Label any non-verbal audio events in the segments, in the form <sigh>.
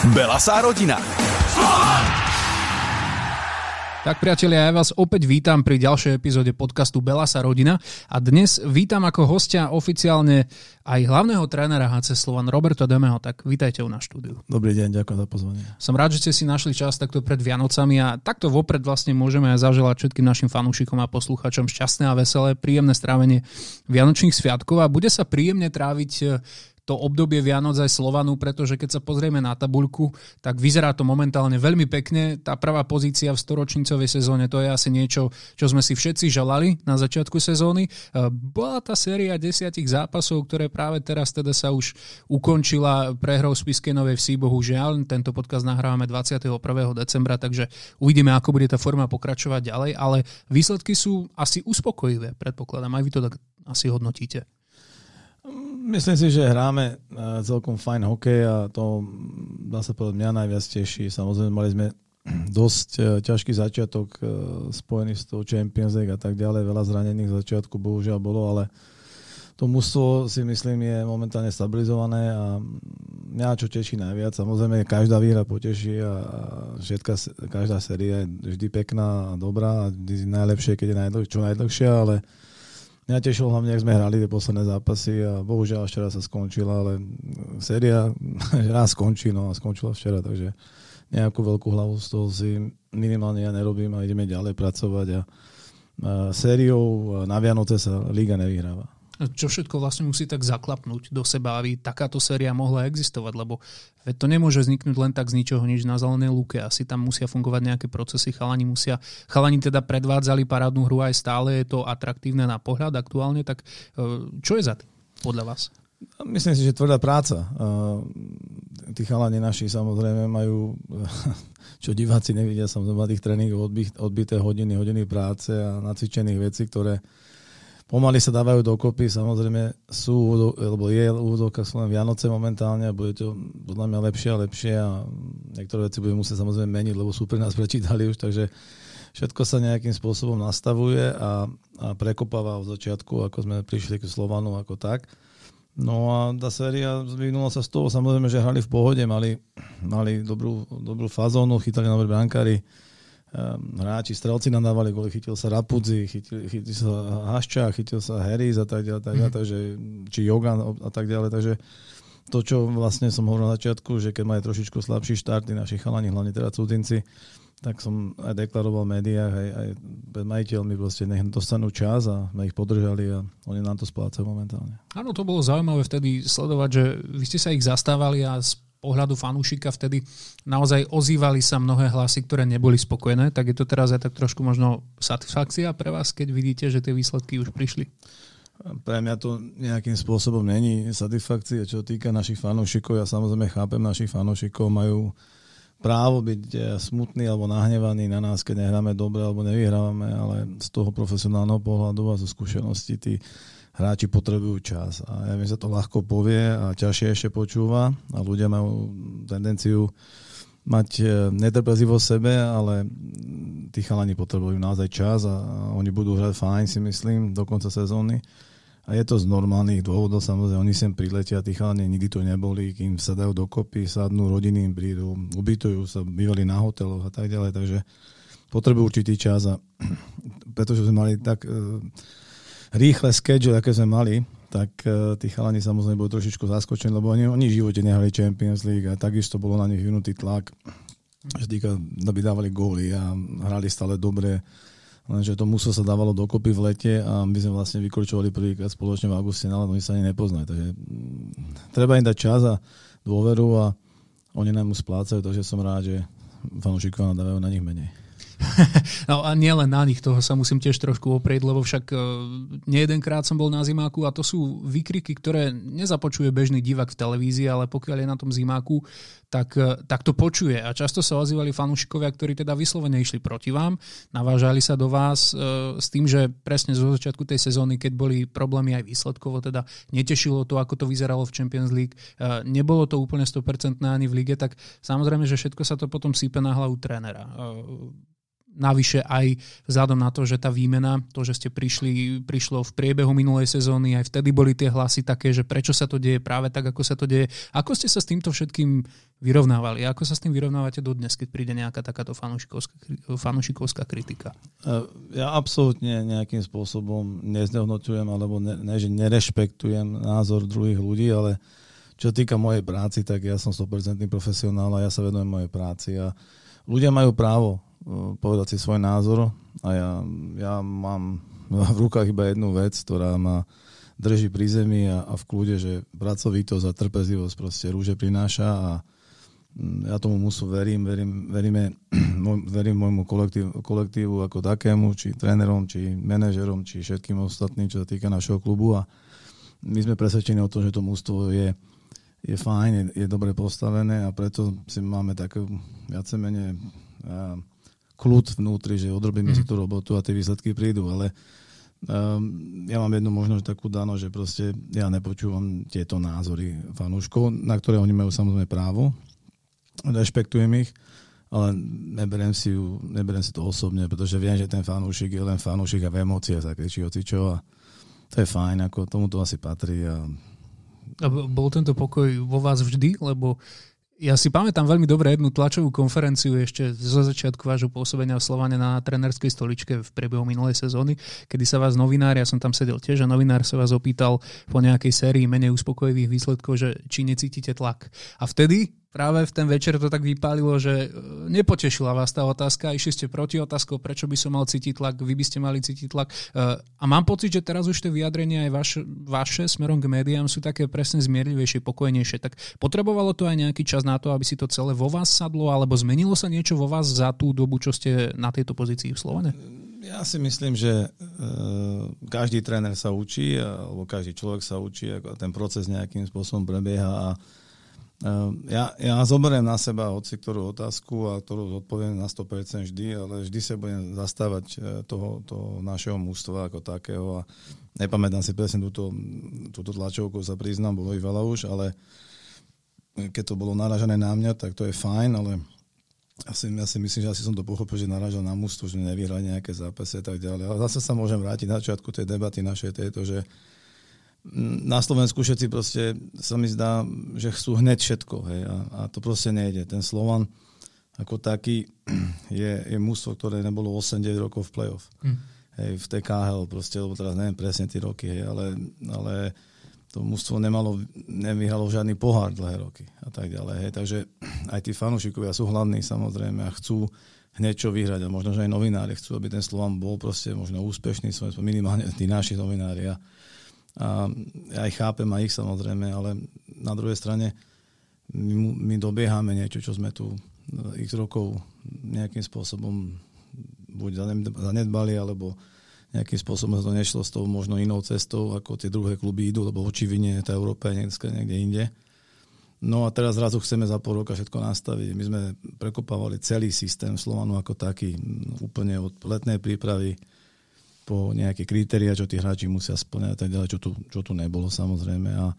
Belasá rodina. Tak priatelia, ja vás opäť vítam pri ďalšej epizóde podcastu Belasa rodina a dnes vítam ako hostia oficiálne aj hlavného trénera HC Slovan Roberto Demeho, tak vítajte u nás štúdiu. Dobrý deň, ďakujem za pozvanie. Som rád, že ste si našli čas takto pred Vianocami a takto vopred vlastne môžeme aj zaželať všetkým našim fanúšikom a posluchačom šťastné a veselé, príjemné strávenie Vianočných sviatkov a bude sa príjemne tráviť to obdobie Vianoc aj Slovanu, pretože keď sa pozrieme na tabuľku, tak vyzerá to momentálne veľmi pekne. Tá prvá pozícia v storočnicovej sezóne, to je asi niečo, čo sme si všetci želali na začiatku sezóny. E, bola tá séria desiatich zápasov, ktoré práve teraz teda sa už ukončila prehrou z Piskenovej vsi, bohužiaľ. Tento podcast nahrávame 21. decembra, takže uvidíme, ako bude tá forma pokračovať ďalej, ale výsledky sú asi uspokojivé, predpokladám. Aj vy to tak asi hodnotíte. Myslím si, že hráme e, celkom fajn hokej a to dá sa povedať mňa najviac teší. Samozrejme mali sme <clears throat> dosť e, ťažký začiatok e, spojený s tou Champions League a tak ďalej. Veľa zranených začiatku bohužiaľ bolo, ale to mužstvo si myslím je momentálne stabilizované a mňa čo teší najviac. Samozrejme každá výhra poteší a všetka, každá séria je vždy pekná a dobrá a vždy najlepšie, keď je najdlh, čo najdlhšia, ale Mňa tešilo hlavne, ak sme hrali tie posledné zápasy a bohužiaľ včera sa skončila, ale séria <laughs> raz skončí, no a skončila včera, takže nejakú veľkú hlavu z toho si minimálne ja nerobím a ideme ďalej pracovať a, a sériou na Vianoce sa liga nevyhráva čo všetko vlastne musí tak zaklapnúť do seba, aby takáto séria mohla existovať, lebo to nemôže vzniknúť len tak z ničoho nič na zelenej lúke. Asi tam musia fungovať nejaké procesy, chalani musia, chalani teda predvádzali parádnu hru aj stále, je to atraktívne na pohľad aktuálne, tak e, čo je za tým podľa vás? Myslím si, že tvrdá práca. Tí chalani naši samozrejme majú, <laughs> čo diváci nevidia, samozrejme tých tréningov odbité hodiny, hodiny práce a nacvičených vecí, ktoré pomaly sa dávajú dokopy, samozrejme sú, lebo je úvodovka sú len Vianoce momentálne a bude to podľa mňa lepšie a lepšie a niektoré veci budeme musieť samozrejme meniť, lebo sú pre nás prečítali už, takže všetko sa nejakým spôsobom nastavuje a, a prekopáva od začiatku, ako sme prišli k Slovanu ako tak. No a tá séria vyvinula sa z toho, samozrejme, že hrali v pohode, mali, mali dobrú, dobrú fazónu, chytali nové brankári, hráči, strelci nadávali goly, chytil sa Rapudzi, chytil, chytil sa Hašča, chytil sa Harris a tak ďalej, tak ďalej, mhm. takže, či Jogan a tak ďalej, takže to, čo vlastne som hovoril na začiatku, že keď majú trošičku slabší štart, naši chalani, hlavne teda cudzinci, tak som aj deklaroval v médiách, aj, aj majiteľmi proste nech dostanú čas a sme ich podržali a oni nám to splácajú momentálne. Áno, to bolo zaujímavé vtedy sledovať, že vy ste sa ich zastávali a pohľadu fanúšika vtedy naozaj ozývali sa mnohé hlasy, ktoré neboli spokojné, tak je to teraz aj tak trošku možno satisfakcia pre vás, keď vidíte, že tie výsledky už prišli? Pre mňa to nejakým spôsobom není satisfakcia, čo týka našich fanúšikov. Ja samozrejme chápem, našich fanúšikov majú právo byť eh, smutný alebo nahnevaný na nás, keď nehráme dobre alebo nevyhrávame, ale z toho profesionálneho pohľadu a zo skúsenosti tí hráči potrebujú čas. A ja viem, sa to ľahko povie a ťažšie ešte počúva a ľudia majú tendenciu mať e, netrpezlivosť v sebe, ale tí chalani potrebujú naozaj čas a oni budú hrať fajn, si myslím, do konca sezóny. A je to z normálnych dôvodov, samozrejme, oni sem priletia, tí chalani nikdy to neboli, kým sa dajú dokopy, sadnú, rodiny im prídu, ubytujú sa, bývali na hoteloch a tak ďalej, takže potrebujú určitý čas a <clears throat> pretože sme mali tak uh, rýchle schedule, aké sme mali, tak uh, tí chalani samozrejme boli trošičku zaskočení, lebo oni, oni v živote nehrali Champions League a takisto bolo na nich vynutý tlak, že týka, aby dávali góly a hrali stále dobre. Lenže to muselo sa dávalo dokopy v lete a my sme vlastne vykročovali prvýkrát spoločne v auguste, ale oni sa ani nepoznajú. Takže mm, treba im dať čas a dôveru a oni nám mu splácajú, takže som rád, že fanúšikovia nadávajú na nich menej. <laughs> no a nielen na nich, toho sa musím tiež trošku oprieť, lebo však uh, nejedenkrát som bol na zimáku a to sú výkriky, ktoré nezapočuje bežný divák v televízii, ale pokiaľ je na tom zimáku, tak, uh, tak to počuje. A často sa ozývali fanúšikovia, ktorí teda vyslovene išli proti vám, navážali sa do vás uh, s tým, že presne zo začiatku tej sezóny, keď boli problémy aj výsledkovo, teda netešilo to, ako to vyzeralo v Champions League, uh, nebolo to úplne 100% ani v lige, tak samozrejme, že všetko sa to potom sípe na hlavu trénera. Uh, navyše aj vzhľadom na to, že tá výmena, to, že ste prišli, prišlo v priebehu minulej sezóny, aj vtedy boli tie hlasy také, že prečo sa to deje práve tak, ako sa to deje. Ako ste sa s týmto všetkým vyrovnávali? Ako sa s tým vyrovnávate dodnes, keď príde nejaká takáto fanúšikovská kritika? E, ja absolútne nejakým spôsobom neznehodnotujem alebo ne, ne, nerešpektujem názor druhých ľudí, ale čo týka mojej práci, tak ja som 100% profesionál a ja sa venujem mojej práci a ľudia majú právo povedať si svoj názor. A ja, ja mám v rukách iba jednu vec, ktorá ma drží pri zemi a, a v kľude, že pracovitosť a trpezlivosť proste rúže prináša a mm, ja tomu musu verím, verím, veríme, <clears throat> verím môjmu kolektív, kolektívu ako takému, či trénerom, či manažerom, či všetkým ostatným, čo sa týka našeho klubu. A my sme presvedčení o tom, že to mústvo je, je fajn, je, je dobre postavené a preto si máme také viacej menej kľud vnútri, že odrobíme mm. si tú robotu a tie výsledky prídu, ale um, ja mám jednu možnosť takú dano, že proste ja nepočúvam tieto názory fanúškov, na ktoré oni majú samozrejme právo, rešpektujem ich, ale neberiem si, ju, neberiem si to osobne, pretože viem, že ten fanúšik je len fanúšik a v emóciách sa kričí čo a to je fajn, ako tomu to asi patrí. A... a bol tento pokoj vo vás vždy, lebo ja si pamätám veľmi dobre jednu tlačovú konferenciu ešte zo začiatku vášho pôsobenia v Slovane na trenerskej stoličke v priebehu minulej sezóny, kedy sa vás novinár, ja som tam sedel tiež, a novinár sa vás opýtal po nejakej sérii menej uspokojivých výsledkov, že či necítite tlak. A vtedy práve v ten večer to tak vypálilo, že e, nepotešila vás tá otázka, išli ste proti otázkou, prečo by som mal cítiť tlak, vy by ste mali cítiť tlak. E, a mám pocit, že teraz už tie vyjadrenia aj vaše, vaše smerom k médiám sú také presne zmierlivejšie, pokojnejšie. Tak potrebovalo to aj nejaký čas na to, aby si to celé vo vás sadlo, alebo zmenilo sa niečo vo vás za tú dobu, čo ste na tejto pozícii v Slovene? Ja si myslím, že e, každý tréner sa učí, alebo každý človek sa učí, ako ten proces nejakým spôsobom prebieha a ja, ja zoberiem na seba hoci ktorú otázku a ktorú odpoviem na 100% vždy, ale vždy sa budem zastávať e, toho, toho našeho mústva ako takého a nepamätám si presne túto, túto tlačovku, sa priznám, bolo ich veľa už, ale keď to bolo naražené na mňa, tak to je fajn, ale asi, ja si myslím, že asi som to pochopil, že naražal na mústvo, že nevyhrali nejaké zápasy a tak ďalej. Ale zase sa môžem vrátiť na začiatku tej debaty našej tejto, že na Slovensku všetci proste sa mi zdá, že chcú hneď všetko. Hej, a, a to proste nejde. Ten Slovan ako taký <clears throat> je, je mústvo, ktoré nebolo 8-9 rokov v play-off. Mm. Hej, v TKHL proste, lebo teraz neviem presne tie roky, hej, ale, ale to mústvo nemalo, nevyhralo žiadny pohár dlhé roky a tak ďalej. Hej. Takže <clears throat> aj tí fanúšikovia sú hladní samozrejme a chcú hneď čo vyhrať a možno, že aj novinári chcú, aby ten Slovan bol proste možno úspešný, minimálne tí naši novinári. A, a ja aj chápem aj ich samozrejme, ale na druhej strane my, my dobiehame niečo, čo sme tu x rokov nejakým spôsobom buď zanedbali, alebo nejakým spôsobom to nešlo s tou možno inou cestou, ako tie druhé kluby idú, lebo očividne tá Európa je niekde inde. No a teraz zrazu chceme za pol roka všetko nastaviť. My sme prekopávali celý systém Slovanu ako taký, úplne od letnej prípravy po nejaké kritéria, čo tí hráči musia splňať a tak ďalej, čo tu, čo tu nebolo samozrejme. A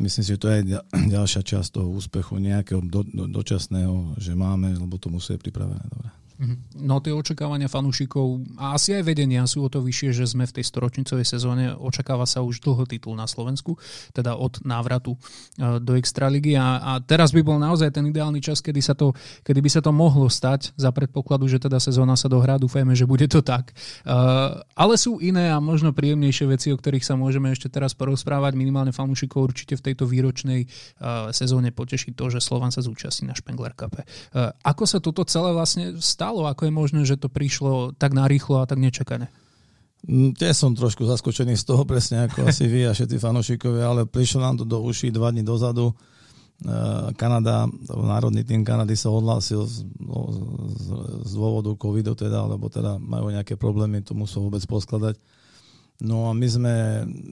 myslím si, že to je <clears throat> ďalšia časť toho úspechu nejakého do, do, dočasného, že máme, lebo to musí byť pripravené. Dobre. Mhm. No tie očakávania fanúšikov a asi aj vedenia sú o to vyššie, že sme v tej storočnicovej sezóne, očakáva sa už dlho titul na Slovensku, teda od návratu e, do Extraligy a, a teraz by bol naozaj ten ideálny čas, kedy, sa to, kedy by sa to mohlo stať za predpokladu, že teda sezóna sa dohrá, dúfajme, že bude to tak. Uh, ale sú iné a možno príjemnejšie veci, o ktorých sa môžeme ešte teraz porozprávať. Minimálne fanúšikov určite v tejto výročnej uh, sezóne poteší to, že Slovan sa zúčastní na Špengler Cup. Uh, ako sa toto celé vlastne stalo? Stalo? Ako je možné, že to prišlo tak narýchlo a tak nečakane? Mm, Tiež som trošku zaskočený z toho, presne ako <laughs> asi vy a všetci fanúšikovia, ale prišlo nám to do uší dva dní dozadu. E, Kanada, národný tým Kanady sa odhlásil z, z, z dôvodu covidu, teda, alebo teda majú nejaké problémy, to musel vôbec poskladať. No a my sme,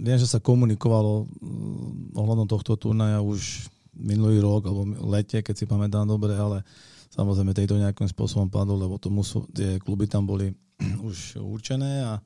viem, že sa komunikovalo mm, ohľadom tohto turnaja už minulý rok, alebo lete, keď si pamätám dobre, ale Samozrejme, tejto nejakým spôsobom padol, lebo to musú, tie kluby tam boli <clears throat> už určené a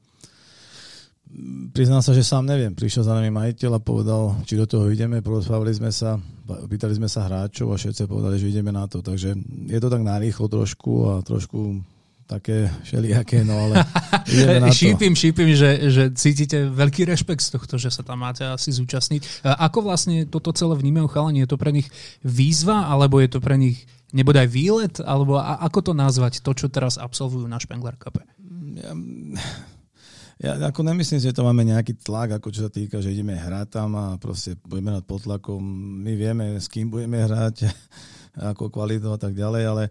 priznám sa, že sám neviem. Prišiel za nami majiteľ a povedal, či do toho ideme, porozprávali sme sa, pýtali sme sa hráčov a všetci povedali, že ideme na to. Takže je to tak narýchlo trošku a trošku také všelijaké, no ale <laughs> ideme na to. šípim, šípim, že, že cítite veľký rešpekt z tohto, že sa tam máte asi zúčastniť. Ako vlastne toto celé vnímajú chalani? Je to pre nich výzva, alebo je to pre nich nebodaj výlet, alebo a, ako to nazvať, to, čo teraz absolvujú na Špengler Cup? Ja, ja ako nemyslím že to máme nejaký tlak, ako čo sa týka, že ideme hrať tam a proste budeme nad potlakom. My vieme, s kým budeme hrať, <laughs> ako kvalitu a tak ďalej, ale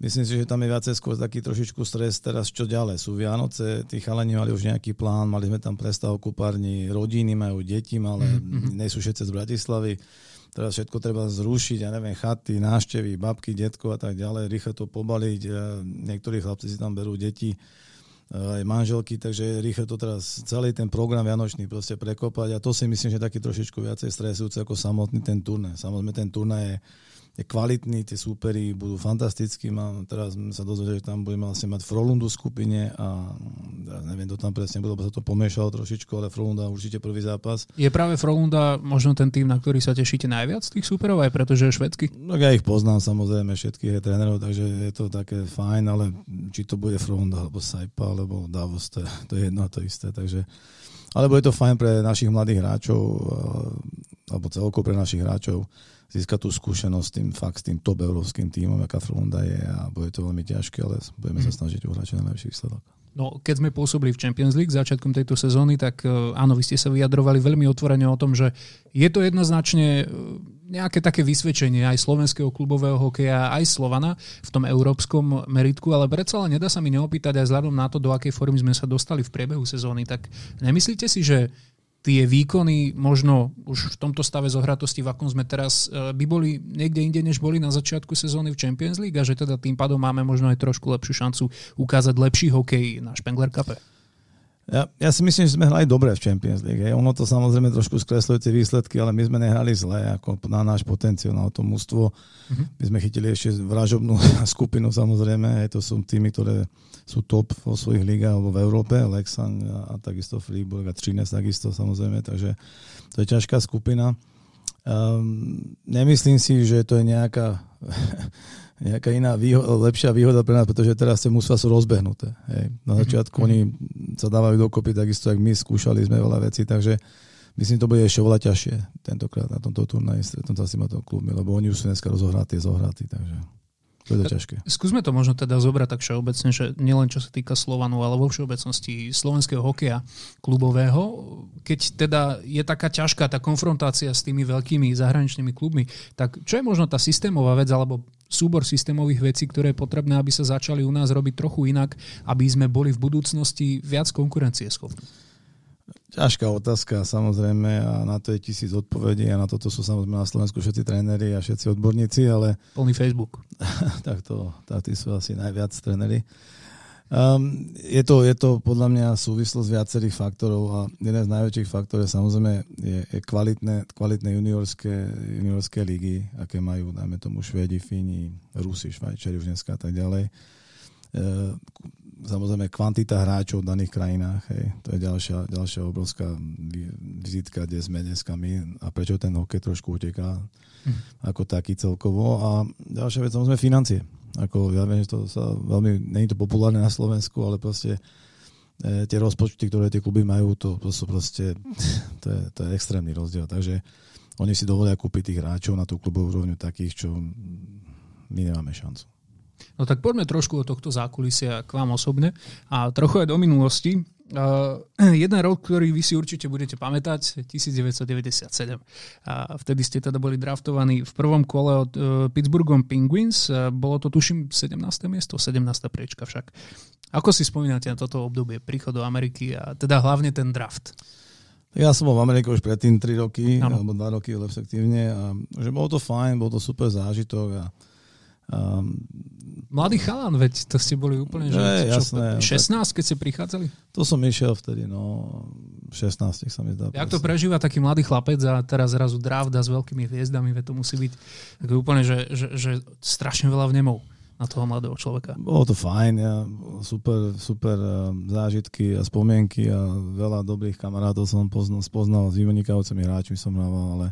myslím si, že tam je viacej skôr taký trošičku stres teraz, čo ďalej. Sú Vianoce, tí chalani mali už nejaký plán, mali sme tam prestávku pár dní, rodiny majú deti, ale mm-hmm. nie sú všetci z Bratislavy teraz všetko treba zrušiť, ja neviem, chaty, náštevy, babky, detko a tak ďalej, rýchlo to pobaliť. Niektorí chlapci si tam berú deti, aj manželky, takže rýchlo to teraz celý ten program vianočný proste prekopať a to si myslím, že taký trošičku viacej stresujúce ako samotný ten turné. Samozrejme ten turné je je kvalitný, tie súpery budú fantastickí. Mám, teraz sa dozvedel, že tam budeme vlastne mať Frolundu v skupine a ja neviem, to tam presne bude, lebo sa to pomiešalo trošičku, ale Frolunda určite prvý zápas. Je práve Frolunda možno ten tým, na ktorý sa tešíte najviac tých súperov, aj pretože je švedský? No ja ich poznám samozrejme, všetkých je trénerov, takže je to také fajn, ale či to bude Frolunda, alebo Saipa, alebo Davos, to je, to je jedno a to isté. Takže, alebo je to fajn pre našich mladých hráčov, alebo celkovo pre našich hráčov získať tú skúsenosť tým fakt s tým top európskym tímom, aká Frolunda je a bude to veľmi ťažké, ale budeme sa mhm. snažiť uhrať čo najlepší výsledok. No, keď sme pôsobili v Champions League začiatkom tejto sezóny, tak e, áno, vy ste sa vyjadrovali veľmi otvorene o tom, že je to jednoznačne e, nejaké také vysvedčenie aj slovenského klubového hokeja, aj Slovana v tom európskom meritku, ale predsa len nedá sa mi neopýtať aj vzhľadom na to, do akej formy sme sa dostali v priebehu sezóny. Tak nemyslíte si, že tie výkony možno už v tomto stave zohratosti, v akom sme teraz, e, by boli niekde inde, než boli na začiatku sezóny v Champions League a že teda tým pádom máme možno aj trošku lepšiu šancu ukázať lepší hokej na Spengler Cup? Ja, ja si myslím, že sme hrali dobre v Champions League. Hej. Ono to samozrejme trošku skresluje tie výsledky, ale my sme nehrali zle ako na náš potenciál, na to mústvo. Uh-huh. My sme chytili ešte vražobnú <laughs> skupinu samozrejme. Hej. To sú týmy, ktoré sú top vo svojich ligách alebo v Európe. Lexan a, a takisto Freeburg a Trines takisto samozrejme. Takže to je ťažká skupina. Um, nemyslím si, že to je nejaká <laughs> nejaká iná výhoda, lepšia výhoda pre nás, pretože teraz tie musia sú rozbehnuté. Hej. Na mhm. začiatku mm-hmm. oni sa dávajú dokopy takisto, ako my skúšali sme veľa vecí, takže myslím, to bude ešte oveľa ťažšie tentokrát na tomto turnaji stretnúť sa s týmto klubmi, lebo oni už sú dneska rozohratí, zohratí, takže to je ťažké. Skúsme to možno teda zobrať tak všeobecne, že nielen čo sa týka Slovanu, ale vo všeobecnosti slovenského hokeja klubového. Keď teda je taká ťažká tá konfrontácia s tými veľkými zahraničnými klubmi, tak čo je možno tá systémová vec alebo súbor systémových vecí, ktoré je potrebné, aby sa začali u nás robiť trochu inak, aby sme boli v budúcnosti viac konkurencieschopní? Ťažká otázka, samozrejme, a na to je tisíc odpovedí a na toto sú samozrejme na Slovensku všetci tréneri a všetci odborníci, ale... Plný Facebook. <laughs> tak to, tí sú asi najviac tréneri. Um, je, to, je to podľa mňa súvislosť viacerých faktorov a jeden z najväčších faktorov je samozrejme je, je kvalitné, kvalitné juniorské, juniorské ligy, aké majú, dajme tomu Švedi, Fíni, Rusi, Švajčeri už dneska a tak ďalej. Uh, samozrejme kvantita hráčov v daných krajinách, hej, to je ďalšia, ďalšia obrovská vizitka, kde sme dneska my a prečo ten hokej trošku uteká mm. ako taký celkovo. A ďalšia vec, samozrejme financie. Ako, ja viem, že to sa veľmi, je to populárne na Slovensku, ale proste e, tie rozpočty, ktoré tie kluby majú, to, to sú proste, <laughs> to je, to je extrémny rozdiel. Takže oni si dovolia kúpiť tých hráčov na tú klubovú úrovňu takých, čo my nemáme šancu. No tak poďme trošku od tohto zákulisia k vám osobne a trochu aj do minulosti. Uh, <clears throat> jeden rok, ktorý vy si určite budete pamätať, 1997. A vtedy ste teda boli draftovaní v prvom kole od uh, Pittsburghom Penguins. Uh, bolo to, tuším, 17. miesto, 17. priečka však. Ako si spomínate na toto obdobie príchod do Ameriky a teda hlavne ten draft? Ja som bol v Amerike už predtým 3 roky, ano. alebo 2 roky efektívne a že bolo to fajn, bol to super zážitok a Um, Mladý chalan, veď to ste boli úplne, že je, jasné, 16, keď ste prichádzali? To som išiel vtedy, no 16 sa mi zdá. Jak to prežíva taký mladý chlapec a teraz zrazu drávda s veľkými hviezdami, veď to musí byť tak úplne, že, že, že strašne veľa vnemov na toho mladého človeka. Bolo to fajn, ja, super, super um, zážitky a spomienky a veľa dobrých kamarátov som poznal, spoznal s vynikajúcimi hráčmi som hrával, ale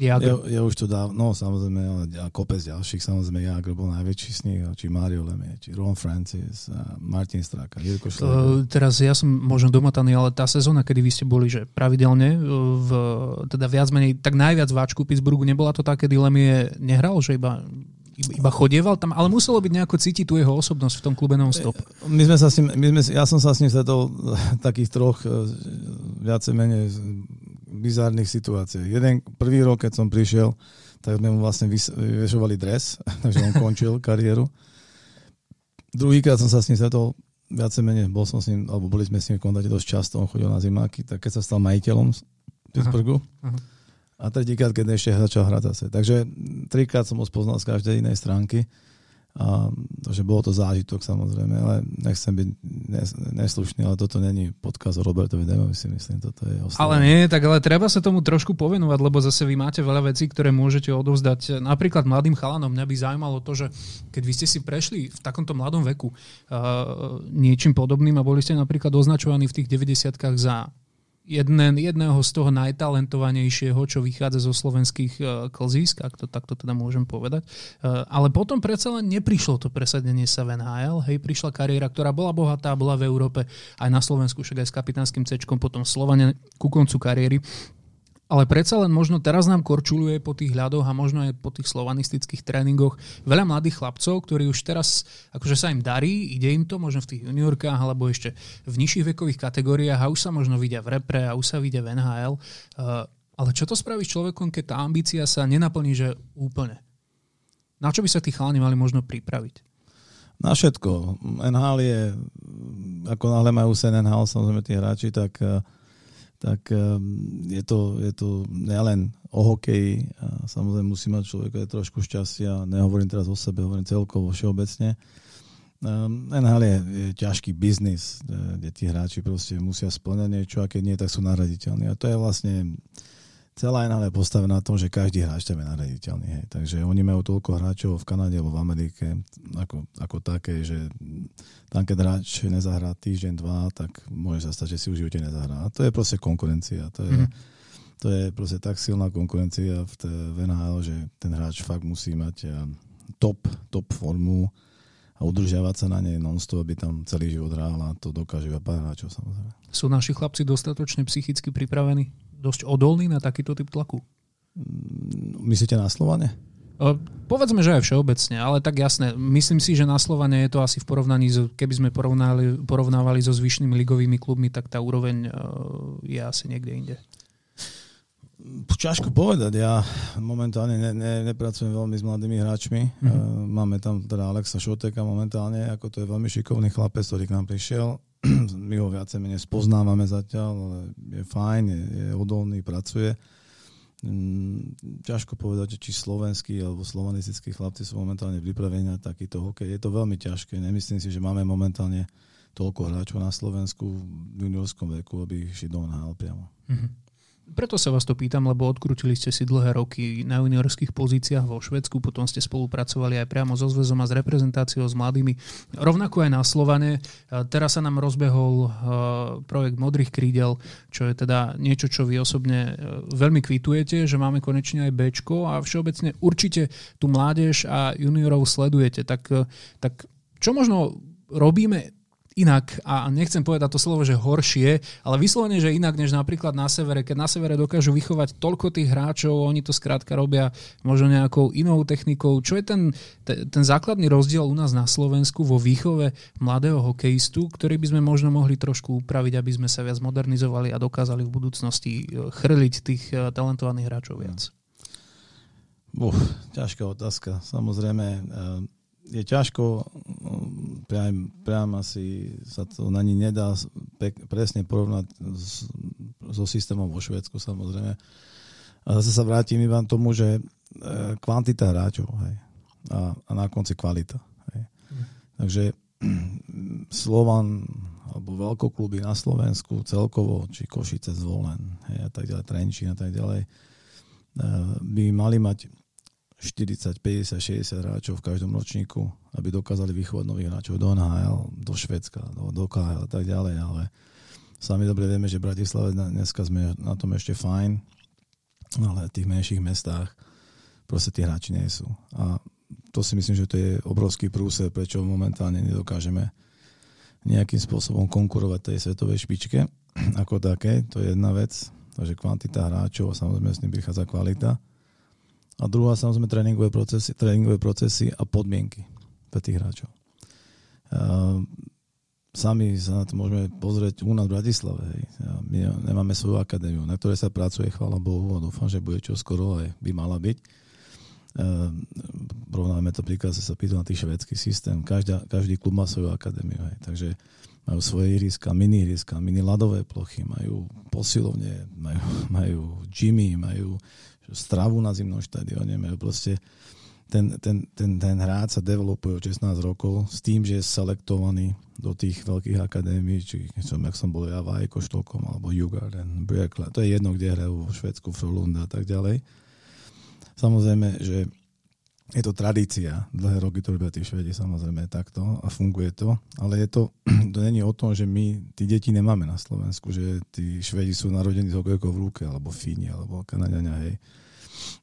Jagr. Je, je už to dávno, no samozrejme, a kopec ďalších, samozrejme Jagr bol najväčší z nich, či Mario Lemie, či Ron Francis, Martin Straka, Jirko uh, Teraz ja som možno domotaný, ale tá sezóna, kedy vy ste boli, že pravidelne, v, teda viac menej, tak najviac v Ačku Pittsburghu, nebola to také Lemie nehral, že iba iba chodieval tam, ale muselo byť nejako cítiť tu jeho osobnosť v tom klube non-stop. My sme sa s ním, my sme, ja som sa s ním stretol <laughs> takých troch e, viacej menej bizárnych situáciách. Jeden prvý rok, keď som prišiel, tak sme mu vlastne vyvešovali dres, <laughs> takže on končil kariéru. Druhýkrát som sa s ním stretol viacej menej, bol som s ním, alebo boli sme s ním v kontakte dosť často, on chodil na zimáky, tak keď sa stal majiteľom Pittsburghu, aha, aha a tretíkrát, keď ešte začal hrať zase. Takže trikrát som ho spoznal z každej inej stránky. A, takže bolo to zážitok samozrejme, ale nechcem byť neslušný, ale toto není podkaz o Robertovi Demovi, si myslím, toto je oslavné. Ale nie, tak ale treba sa tomu trošku povenovať, lebo zase vy máte veľa vecí, ktoré môžete odovzdať napríklad mladým chalanom. Mňa by zaujímalo to, že keď vy ste si prešli v takomto mladom veku uh, niečím podobným a boli ste napríklad označovaní v tých 90 za jeden, jedného z toho najtalentovanejšieho, čo vychádza zo slovenských uh, klzísk, ak to takto teda môžem povedať. Uh, ale potom predsa len neprišlo to presadenie sa v NHL. Hej, prišla kariéra, ktorá bola bohatá, bola v Európe, aj na Slovensku, však aj s kapitánskym cečkom, potom Slovane ku koncu kariéry ale predsa len možno teraz nám korčuluje po tých ľadoch a možno aj po tých slovanistických tréningoch veľa mladých chlapcov, ktorí už teraz, akože sa im darí, ide im to možno v tých juniorkách alebo ešte v nižších vekových kategóriách a už sa možno vidia v repre a už sa vidia v NHL. Uh, ale čo to spraví s človekom, keď tá ambícia sa nenaplní, že úplne? Na čo by sa tí chalani mali možno pripraviť? Na všetko. NHL je, ako náhle majú sen NHL, samozrejme tí hráči, tak uh, tak ehm, je to, je to nielen o hokeji. Samozrejme musí mať človek aj trošku šťastia. Nehovorím teraz o sebe, hovorím celkovo, všeobecne. Um, NHL je, je ťažký biznis, kde tí hráči proste musia splňať niečo a keď nie, tak sú nahraditeľní. A to je vlastne celá NHL je postavená na tom, že každý hráč tam je nahraditeľný. Hej. Takže oni majú toľko hráčov v Kanade alebo v Amerike ako, ako také, že tam keď hráč nezahrá týždeň, dva, tak môže sa stať, že si už živote nezahrá. A to je proste konkurencia. To je, mm-hmm. to je proste tak silná konkurencia v, v NHL, že ten hráč fakt musí mať top, top formu a udržiavať sa na nej non-stop, aby tam celý život hral a to dokáže iba pár hráčov samozrejme. Sú naši chlapci dostatočne psychicky pripravení? dosť odolný na takýto typ tlaku? Mm, myslíte na Slovane? Povedzme, že aj všeobecne, ale tak jasné. Myslím si, že na Slovane je to asi v porovnaní, s, keby sme porovnali, porovnávali so zvyšnými ligovými klubmi, tak tá úroveň je asi niekde inde. Ťažko povedať, ja momentálne ne, ne, nepracujem veľmi s mladými hráčmi. Mm-hmm. Máme tam teda Alexa Šoteka momentálne, ako to je veľmi šikovný chlapec, ktorý k nám prišiel <clears throat> my ho viacej menej spoznávame zatiaľ, ale je fajn, je, je odolný, pracuje. Mm, ťažko povedať, či slovenskí alebo slovanistickí chlapci sú momentálne pripravení na takýto hokej. Je to veľmi ťažké. Nemyslím si, že máme momentálne toľko hráčov na Slovensku v juniorskom veku, aby išli do NHL priamo. Mm-hmm. Preto sa vás to pýtam, lebo odkrutili ste si dlhé roky na juniorských pozíciách vo Švedsku, potom ste spolupracovali aj priamo so zväzom a s reprezentáciou s mladými, rovnako aj na Slovane. Teraz sa nám rozbehol projekt Modrých krídel, čo je teda niečo, čo vy osobne e, veľmi kvitujete, že máme konečne aj Bčko a všeobecne určite tú mládež a juniorov sledujete. Tak, e, tak čo možno robíme inak, a nechcem povedať to slovo, že horšie, ale vyslovene, že inak než napríklad na severe. Keď na severe dokážu vychovať toľko tých hráčov, oni to skrátka robia možno nejakou inou technikou. Čo je ten, ten, základný rozdiel u nás na Slovensku vo výchove mladého hokejistu, ktorý by sme možno mohli trošku upraviť, aby sme sa viac modernizovali a dokázali v budúcnosti e, chrliť tých e, talentovaných hráčov viac? Uf, ťažká otázka. Samozrejme, e, je ťažko, priam, priam asi sa to na ní nedá pek, presne porovnať s, so systémom vo Švedsku samozrejme. A zase sa vrátim iba tomu, že e, kvantita hráčov hej, a, a na konci kvalita. Hej. Mm. Takže <clears throat> Slovan alebo veľkokluby na Slovensku celkovo, či Košice zvolen hej, a tak ďalej, Trenčín a tak ďalej, e, by mali mať 40, 50, 60 hráčov v každom ročníku, aby dokázali vychovať nových hráčov do NHL, do Švedska, do, do KHL a tak ďalej, ale sami dobre vieme, že v Bratislave dneska sme na tom ešte fajn. ale v tých menších mestách proste tí hráči nie sú. A to si myslím, že to je obrovský prúser, prečo momentálne nedokážeme nejakým spôsobom konkurovať tej svetovej špičke ako také. To je jedna vec. Takže kvantita hráčov a samozrejme s tým prichádza kvalita. A druhá samozrejme tréningové procesy, tréningové procesy a podmienky pre tých hráčov. Uh, sami sa na to môžeme pozrieť u nás v Bratislave. Hej. My nemáme svoju akadémiu, na ktorej sa pracuje, chvála Bohu, a dúfam, že bude čo skoro aj by mala byť. Uh, porovnáme to príklad, sa pýtal na tých švedský systém. Každá, každý klub má svoju akadémiu. Hej. Takže majú svoje ihriska, mini ihriska, mini ľadové plochy, majú posilovne, majú, majú gymy, majú stravu na zimnom štadióne, proste ten, ten, ten, ten hráč sa developuje od 16 rokov s tým, že je selektovaný do tých veľkých akadémií, či som, jak som bol ja, Vajko, Štolkom alebo Jugarden, Brekla. To je jedno, kde hrajú vo Švedsku, Frolunda a tak ďalej. Samozrejme, že je to tradícia, dlhé roky to robia tí Švedi samozrejme takto a funguje to, ale je to, <clears throat> to není o tom, že my tí deti nemáme na Slovensku, že tí Švedi sú narodení s hokejkou v ruke, alebo Fíni, alebo Kanaďania, hej.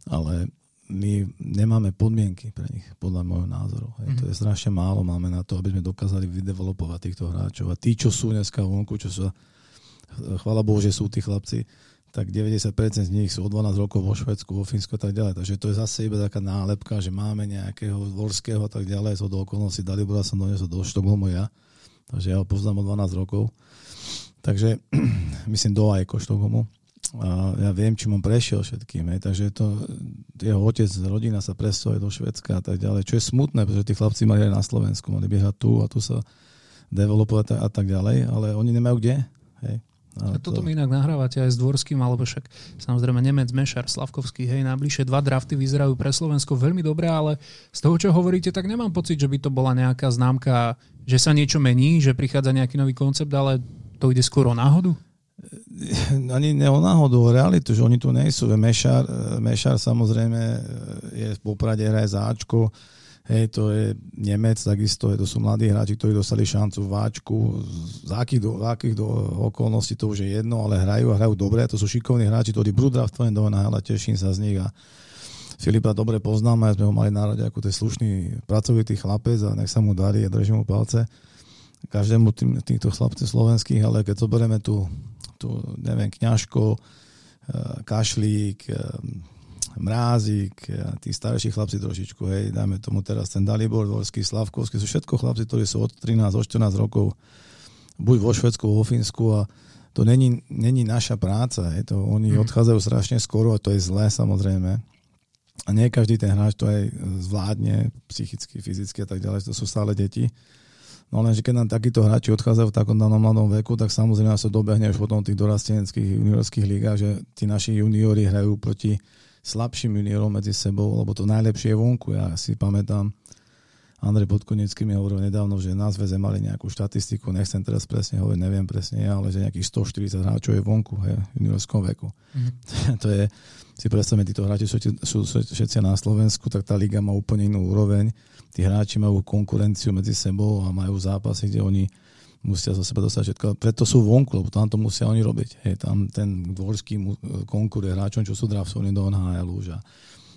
Ale my nemáme podmienky pre nich, podľa môjho názoru. Hej. Mm-hmm. To je mhm. strašne málo, máme na to, aby sme dokázali vydevelopovať týchto hráčov. A tí, čo sú dneska vonku, čo sú, chvála Bohu, že sú tí chlapci, tak 90% z nich sú o 12 rokov vo Švedsku, vo Fínsku a tak ďalej. Takže to je zase iba taká nálepka, že máme nejakého dvorského a tak ďalej. Z do okolností Dalibora som donesol do Štokholmu ja. Takže ja ho poznám o 12 rokov. Takže <clears throat> myslím do Ajko Štokholmu. A ja viem, čím on prešiel všetkým. Hej. Takže to, jeho otec, rodina sa presťahovali do Švedska a tak ďalej. Čo je smutné, pretože tí chlapci mali aj na Slovensku. Mali by tu a tu sa developovať a tak ďalej, ale oni nemajú kde. Hej. A toto mi inak nahrávate aj s Dvorským, alebo však samozrejme Nemec, Mešar, Slavkovský, hej, najbližšie dva drafty vyzerajú pre Slovensko veľmi dobre, ale z toho, čo hovoríte, tak nemám pocit, že by to bola nejaká známka, že sa niečo mení, že prichádza nejaký nový koncept, ale to ide skôr o náhodu? Ani ne o náhodu, o realitu, že oni tu nie sú. Mešar, Mešar samozrejme je v Poprade, hraje záčko, Hej, to je Nemec, takisto to sú mladí hráči, ktorí dostali šancu v váčku. Z akých, do, akých do okolností to už je jedno, ale hrajú a hrajú dobre. To sú šikovní hráči, ktorí budú draftovaní do NHL a teším sa z nich. A Filipa dobre poznáme, sme ho mali národe ako ten slušný, pracovitý chlapec a nech sa mu darí a držím mu palce každému tým, týchto chlapcov slovenských, ale keď zoberieme tu, tu neviem, Kňažko, eh, Kašlík, eh, Mrázik, tí starší chlapci trošičku, hej, dajme tomu teraz ten Dalibor Dvorský, Slavkovský, sú všetko chlapci, ktorí sú od 13, od 14 rokov buď vo Švedsku, vo Fínsku a to není, není naša práca, hej, to oni mm. odchádzajú strašne skoro a to je zlé samozrejme. A nie každý ten hráč to aj zvládne psychicky, fyzicky a tak ďalej, to sú stále deti. No lenže keď nám takíto hráči odchádzajú v takom danom mladom veku, tak samozrejme sa dobehne už potom v tých dorasteneckých juniorských ligách, že tí naši juniori hrajú proti slabším juniorom medzi sebou, lebo to najlepšie je vonku. Ja si pamätám, Andrej Podkonecký mi hovoril nedávno, že na zväze mali nejakú štatistiku, nechcem teraz presne hovoriť, neviem presne, ale že nejakých 140 hráčov je vonku hej, v juniorskom veku. Mm-hmm. <laughs> to je, si predstavme, títo hráči sú, sú, sú všetci na Slovensku, tak tá liga má úplne inú úroveň. Tí hráči majú konkurenciu medzi sebou a majú zápasy, kde oni musia za seba dostať všetko. Preto sú vonku, lebo tam to musia oni robiť. Hej, tam ten dvorský konkuruje hráčom, čo sú draftovaní do NHL a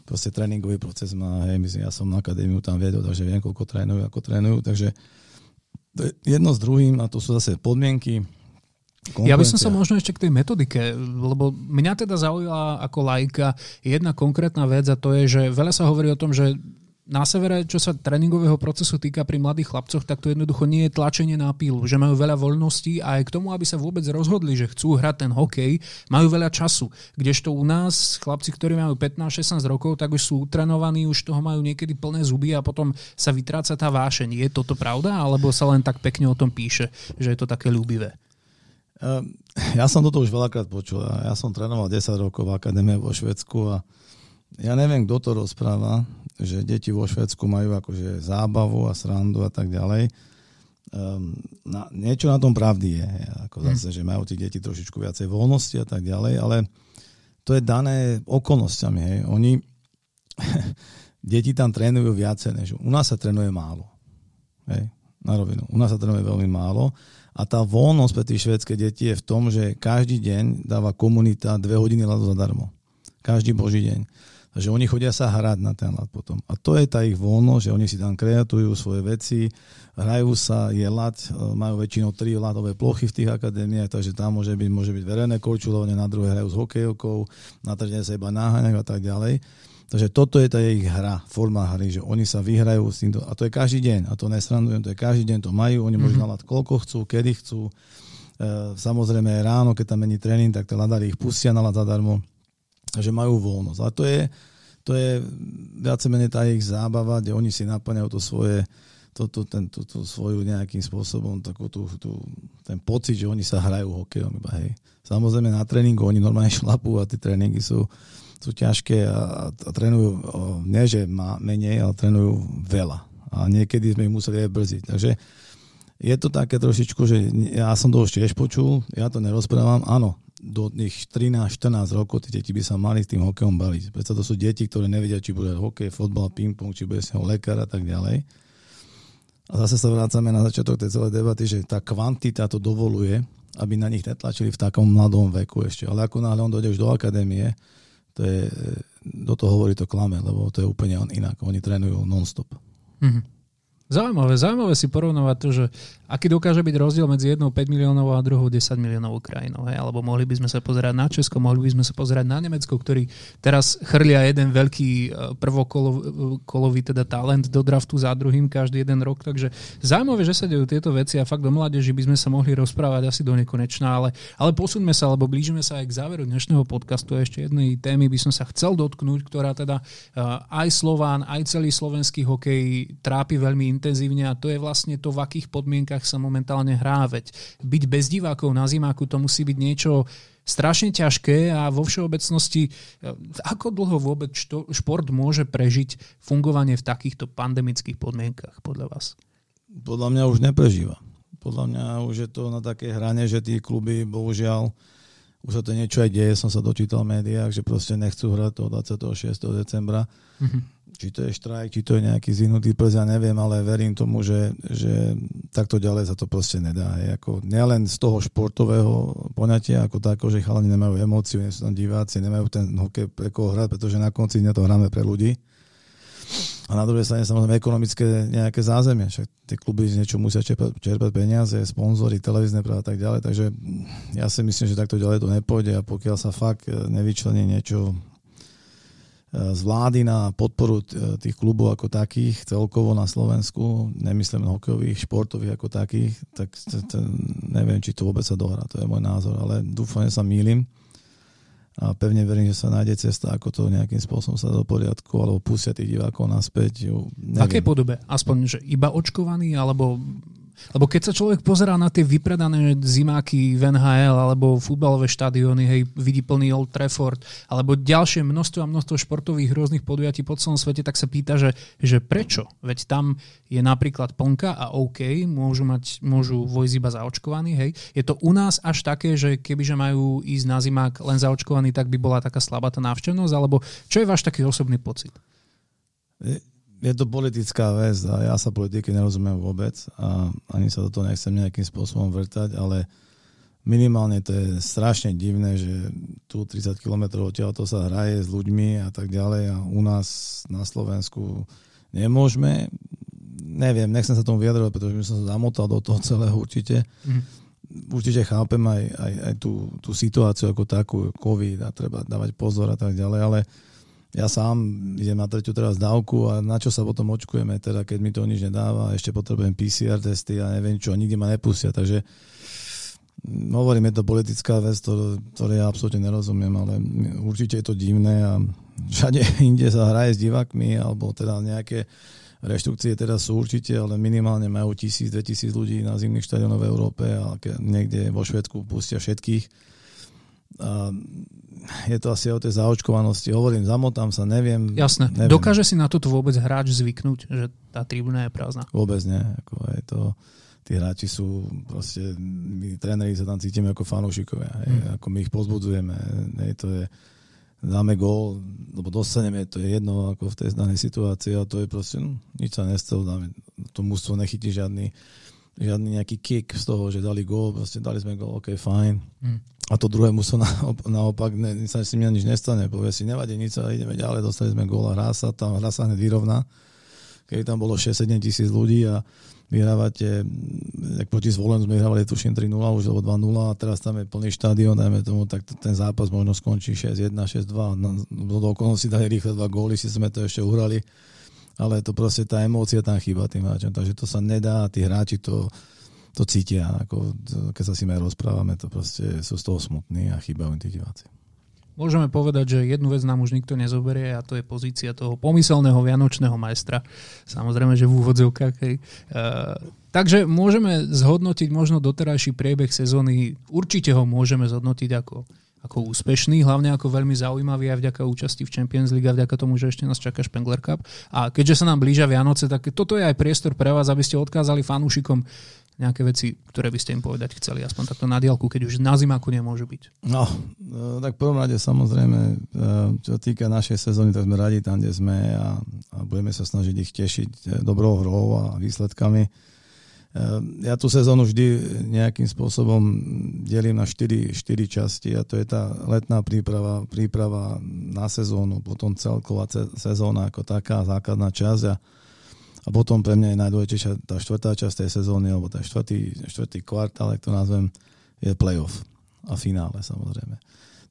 proste tréningový proces má, hej, myslím, ja som na akadémiu tam viedol, takže viem, koľko trénujú, ako trénujú, takže to je jedno s druhým a to sú zase podmienky, ja by som sa možno ešte k tej metodike, lebo mňa teda zaujala ako lajka jedna konkrétna vec a to je, že veľa sa hovorí o tom, že na severe, čo sa tréningového procesu týka pri mladých chlapcoch, tak to jednoducho nie je tlačenie na pílu, že majú veľa voľností a aj k tomu, aby sa vôbec rozhodli, že chcú hrať ten hokej, majú veľa času. Kdežto u nás chlapci, ktorí majú 15-16 rokov, tak už sú trénovaní, už toho majú niekedy plné zuby a potom sa vytráca tá vášeň. Je toto pravda, alebo sa len tak pekne o tom píše, že je to také ľúbivé? Ehm, ja som toto už veľakrát počul. Ja som trénoval 10 rokov v akadémie vo Švedsku a ja neviem, kto to rozpráva, že deti vo Švedsku majú akože zábavu a srandu a tak ďalej. Um, na, niečo na tom pravdy je, ako hm. zase, že majú tí deti trošičku viacej voľnosti a tak ďalej, ale to je dané okolnostiami. Hej. Oni, <laughs> deti tam trénujú viacej, než u nás sa trénuje málo. Hej, na rovinu. U nás sa trénuje veľmi málo a tá voľnosť pre tie švedské deti je v tom, že každý deň dáva komunita dve hodiny ľadu zadarmo Každý boží deň. Takže oni chodia sa hrať na ten ľad potom. A to je tá ich voľnosť, že oni si tam kreatujú svoje veci, hrajú sa, je ľad, e, majú väčšinou tri ľadové plochy v tých akadémiách, takže tam môže byť, môže byť verejné korčulovanie, na druhé hrajú s hokejovkou, na tretej sa iba náhaňajú a tak ďalej. Takže toto je tá ich hra, forma hry, že oni sa vyhrajú s týmto, a to je každý deň, a to nesrandujem, to je každý deň, to majú, oni môžu mm-hmm. nalať koľko chcú, kedy chcú, e, samozrejme ráno, keď tam mení tréning, tak tie ladári ich pustia na zadarmo, že majú voľnosť. A to je, to je viac menej tá ich zábava, kde oni si naplňajú to svoje, to, to, ten, to, to svoju nejakým spôsobom, takú tú, tú, ten pocit, že oni sa hrajú hokejom iba, hej. Samozrejme na tréningu oni normálne šlapú a tie tréningy sú, sú ťažké a, a trénujú, nie že má menej, ale trénujú veľa. A niekedy sme ich museli aj brziť. Takže je to také trošičku, že ja som to už tiež počul, ja to nerozprávam. Áno, do tých 13-14 rokov tie deti by sa mali s tým hokejom baviť. Preto to sú deti, ktoré nevedia, či bude hokej, fotbal, ping-pong, či bude s ňou lekár a tak ďalej. A zase sa vrácame na začiatok tej celej debaty, že tá kvantita to dovoluje, aby na nich netlačili v takom mladom veku ešte. Ale ako náhle on dojde už do akadémie, to je, do toho hovorí to klame, lebo to je úplne inak. Oni trénujú non-stop. Mm-hmm. Zaujímavé, zaujímavé si porovnovať to, že aký dokáže byť rozdiel medzi jednou 5 miliónov a druhou 10 miliónovou krajinou. Hej? Alebo mohli by sme sa pozerať na Česko, mohli by sme sa pozerať na Nemecko, ktorý teraz chrlia jeden veľký e, prvokolový teda talent do draftu za druhým každý jeden rok. Takže zaujímavé, že sa dejú tieto veci a fakt do mládeži by sme sa mohli rozprávať asi do nekonečná, ale, ale posuňme sa, alebo blížime sa aj k záveru dnešného podcastu. Ešte jednej témy by som sa chcel dotknúť, ktorá teda e, aj Slován, aj celý slovenský hokej trápi veľmi intenzívne a to je vlastne to, v akých podmienkach sa momentálne hrá, veď byť bez divákov na zimáku to musí byť niečo strašne ťažké a vo všeobecnosti, eh, ako dlho vôbec šport môže prežiť fungovanie v takýchto pandemických podmienkach podľa vás? Podľa mňa už neprežíva. Podľa mňa už je to na také hrane, že tí kluby bohužiaľ už sa to niečo aj deje, som sa dočítal v médiách, že proste nechcú hrať toho 26. decembra. Mm-hmm. Či to je štrajk, či to je nejaký zvinutý prst, ja neviem, ale verím tomu, že, že takto ďalej sa to proste nedá. Je ako, nielen z toho športového poňatia, ako tako, že chalani nemajú emóciu, nie sú tam diváci, nemajú ten hokej pre koho hrať, pretože na konci dňa to hráme pre ľudí a na druhej strane samozrejme ekonomické nejaké zázemie. Však tie kluby z niečo musia čerpať, čerpať peniaze, sponzory, televízne práva a tak ďalej. Takže ja si myslím, že takto ďalej to nepôjde a pokiaľ sa fakt e, nevyčlení niečo z vlády na podporu e, tých klubov ako takých, celkovo na Slovensku, nemyslím hokejových, športových ako takých, tak neviem, či to vôbec sa dohrá. To je môj názor, ale dúfam, že sa mýlim a pevne verím, že sa nájde cesta, ako to nejakým spôsobom sa do poriadku, alebo pustia tých divákov naspäť. V akej podobe? Aspoň, že iba očkovaný, alebo lebo keď sa človek pozerá na tie vypredané zimáky v NHL alebo futbalové štadióny, hej, vidí plný Old Trafford, alebo ďalšie množstvo a množstvo športových rôznych podujatí po celom svete, tak sa pýta, že, že prečo? Veď tam je napríklad plnka a OK, môžu, mať, môžu vojsť iba zaočkovaní, hej. Je to u nás až také, že kebyže majú ísť na zimák len zaočkovaní, tak by bola taká slabá tá návštevnosť, alebo čo je váš taký osobný pocit? Je to politická vec a ja sa politike nerozumiem vôbec a ani sa do toho nechcem nejakým spôsobom vrtať, ale minimálne to je strašne divné, že tu 30 km odtiaľ to sa hraje s ľuďmi a tak ďalej a u nás na Slovensku nemôžeme. Neviem, nechcem sa tomu vyjadrovať, pretože by som sa zamotal do toho celého určite. Mm. Určite chápem aj, aj, aj tú, tú situáciu ako takú, COVID a treba dávať pozor a tak ďalej, ale ja sám idem na tretiu teraz dávku a na čo sa potom očkujeme, teda keď mi to nič nedáva, ešte potrebujem PCR testy a neviem čo, nikdy ma nepustia, takže mm, hovorím, je to politická vec, ktoré ja absolútne nerozumiem, ale určite je to divné a všade <laughs> inde sa hraje s divákmi, alebo teda nejaké reštrukcie teda sú určite, ale minimálne majú 1000-2000 ľudí na zimných štadionoch v Európe a niekde vo Švedsku pustia všetkých je to asi o tej zaočkovanosti. Hovorím, zamotám sa, neviem. Jasné. Neviem. Dokáže si na toto vôbec hráč zvyknúť, že tá tribúna je prázdna? Vôbec nie. Ako je to, tí hráči sú proste, my tréneri sa tam cítime ako fanúšikovia. Hmm. Ako my ich pozbudzujeme. Hej, to je, dáme gól, lebo dostaneme, to je jedno ako v tej danej situácii a to je proste, no, nič sa nestalo, dáme, to mústvo nechytí žiadny žiadny nejaký kick z toho, že dali gól, proste dali sme gól, ok, fajn. Mm. A to druhému sa naopak sa s ním nič nestane. Povie si, nevadí nič, ideme ďalej, dostali sme gól a hra sa tam, hra sa hneď vyrovná. Keď tam bolo 6-7 tisíc ľudí a vyhrávate, jak proti Zvolen sme vyhrávali tuším 3-0 už alebo 2-0 a teraz tam je plný štádion, dajme tomu, tak ten zápas možno skončí 6-1, 6-2. Do okolnosti dali rýchle dva góly, si sme to ešte uhrali, ale to proste tá emócia tam chýba tým hráčom, takže to sa nedá, tí hráči to to cítia. Ako, keď sa s nimi rozprávame, to proste sú z toho smutní a chýbajú tí diváci. Môžeme povedať, že jednu vec nám už nikto nezoberie a to je pozícia toho pomyselného vianočného majstra. Samozrejme, že v úvodzovkách. Hej. Uh, takže môžeme zhodnotiť možno doterajší priebeh sezóny. Určite ho môžeme zhodnotiť ako, ako úspešný, hlavne ako veľmi zaujímavý aj vďaka účasti v Champions League a vďaka tomu, že ešte nás čaká Spengler Cup. A keďže sa nám blížia Vianoce, tak toto je aj priestor pre vás, aby ste odkázali fanúšikom nejaké veci, ktoré by ste im povedať chceli, aspoň takto na diálku, keď už na zimáku nemôže byť? No, e, tak v prvom rade samozrejme, e, čo týka našej sezóny, tak sme radi tam, kde sme a, a budeme sa snažiť ich tešiť e, dobrou hrou a výsledkami. Ja tú sezónu vždy nejakým spôsobom delím na 4, 4 časti a to je tá letná príprava, príprava na sezónu, potom celková sezóna ako taká, základná časť a a potom pre mňa je najdôležitejšia tá štvrtá časť tej sezóny, alebo ten štvrtý, štvrtý kvartál, ak to nazvem, je playoff a finále samozrejme.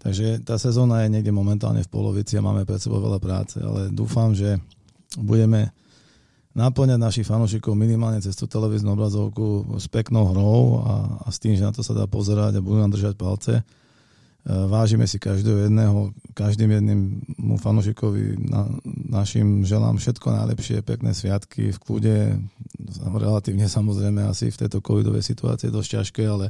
Takže tá sezóna je niekde momentálne v polovici a máme pred sebou veľa práce, ale dúfam, že budeme naplňať našich fanúšikov minimálne cez tú televíznu obrazovku s peknou hrou a, a s tým, že na to sa dá pozerať a budú nám držať palce Vážime si každého jedného, každým jedným mu fanúšikovi na, našim želám všetko najlepšie, pekné sviatky v kľude, relatívne samozrejme asi v tejto covidovej situácii je dosť ťažké, ale,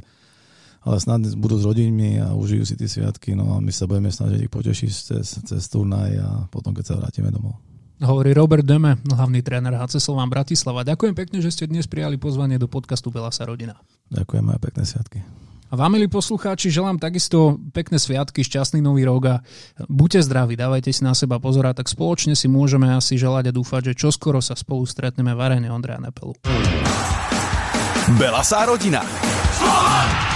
ale snad budú s rodinmi a užijú si tie sviatky, no a my sa budeme snažiť ich potešiť cez, cez turnaj a potom, keď sa vrátime domov. Hovorí Robert Deme, hlavný tréner HC Slován Bratislava. Ďakujem pekne, že ste dnes prijali pozvanie do podcastu Belasa rodina. Ďakujem aj pekné sviatky. A vám, milí poslucháči, želám takisto pekné sviatky, šťastný nový rok a buďte zdraví, dávajte si na seba pozor a tak spoločne si môžeme asi želať a dúfať, že čoskoro sa spolu stretneme v arene Ondreja Nepelu. Belasá rodina. Slovan!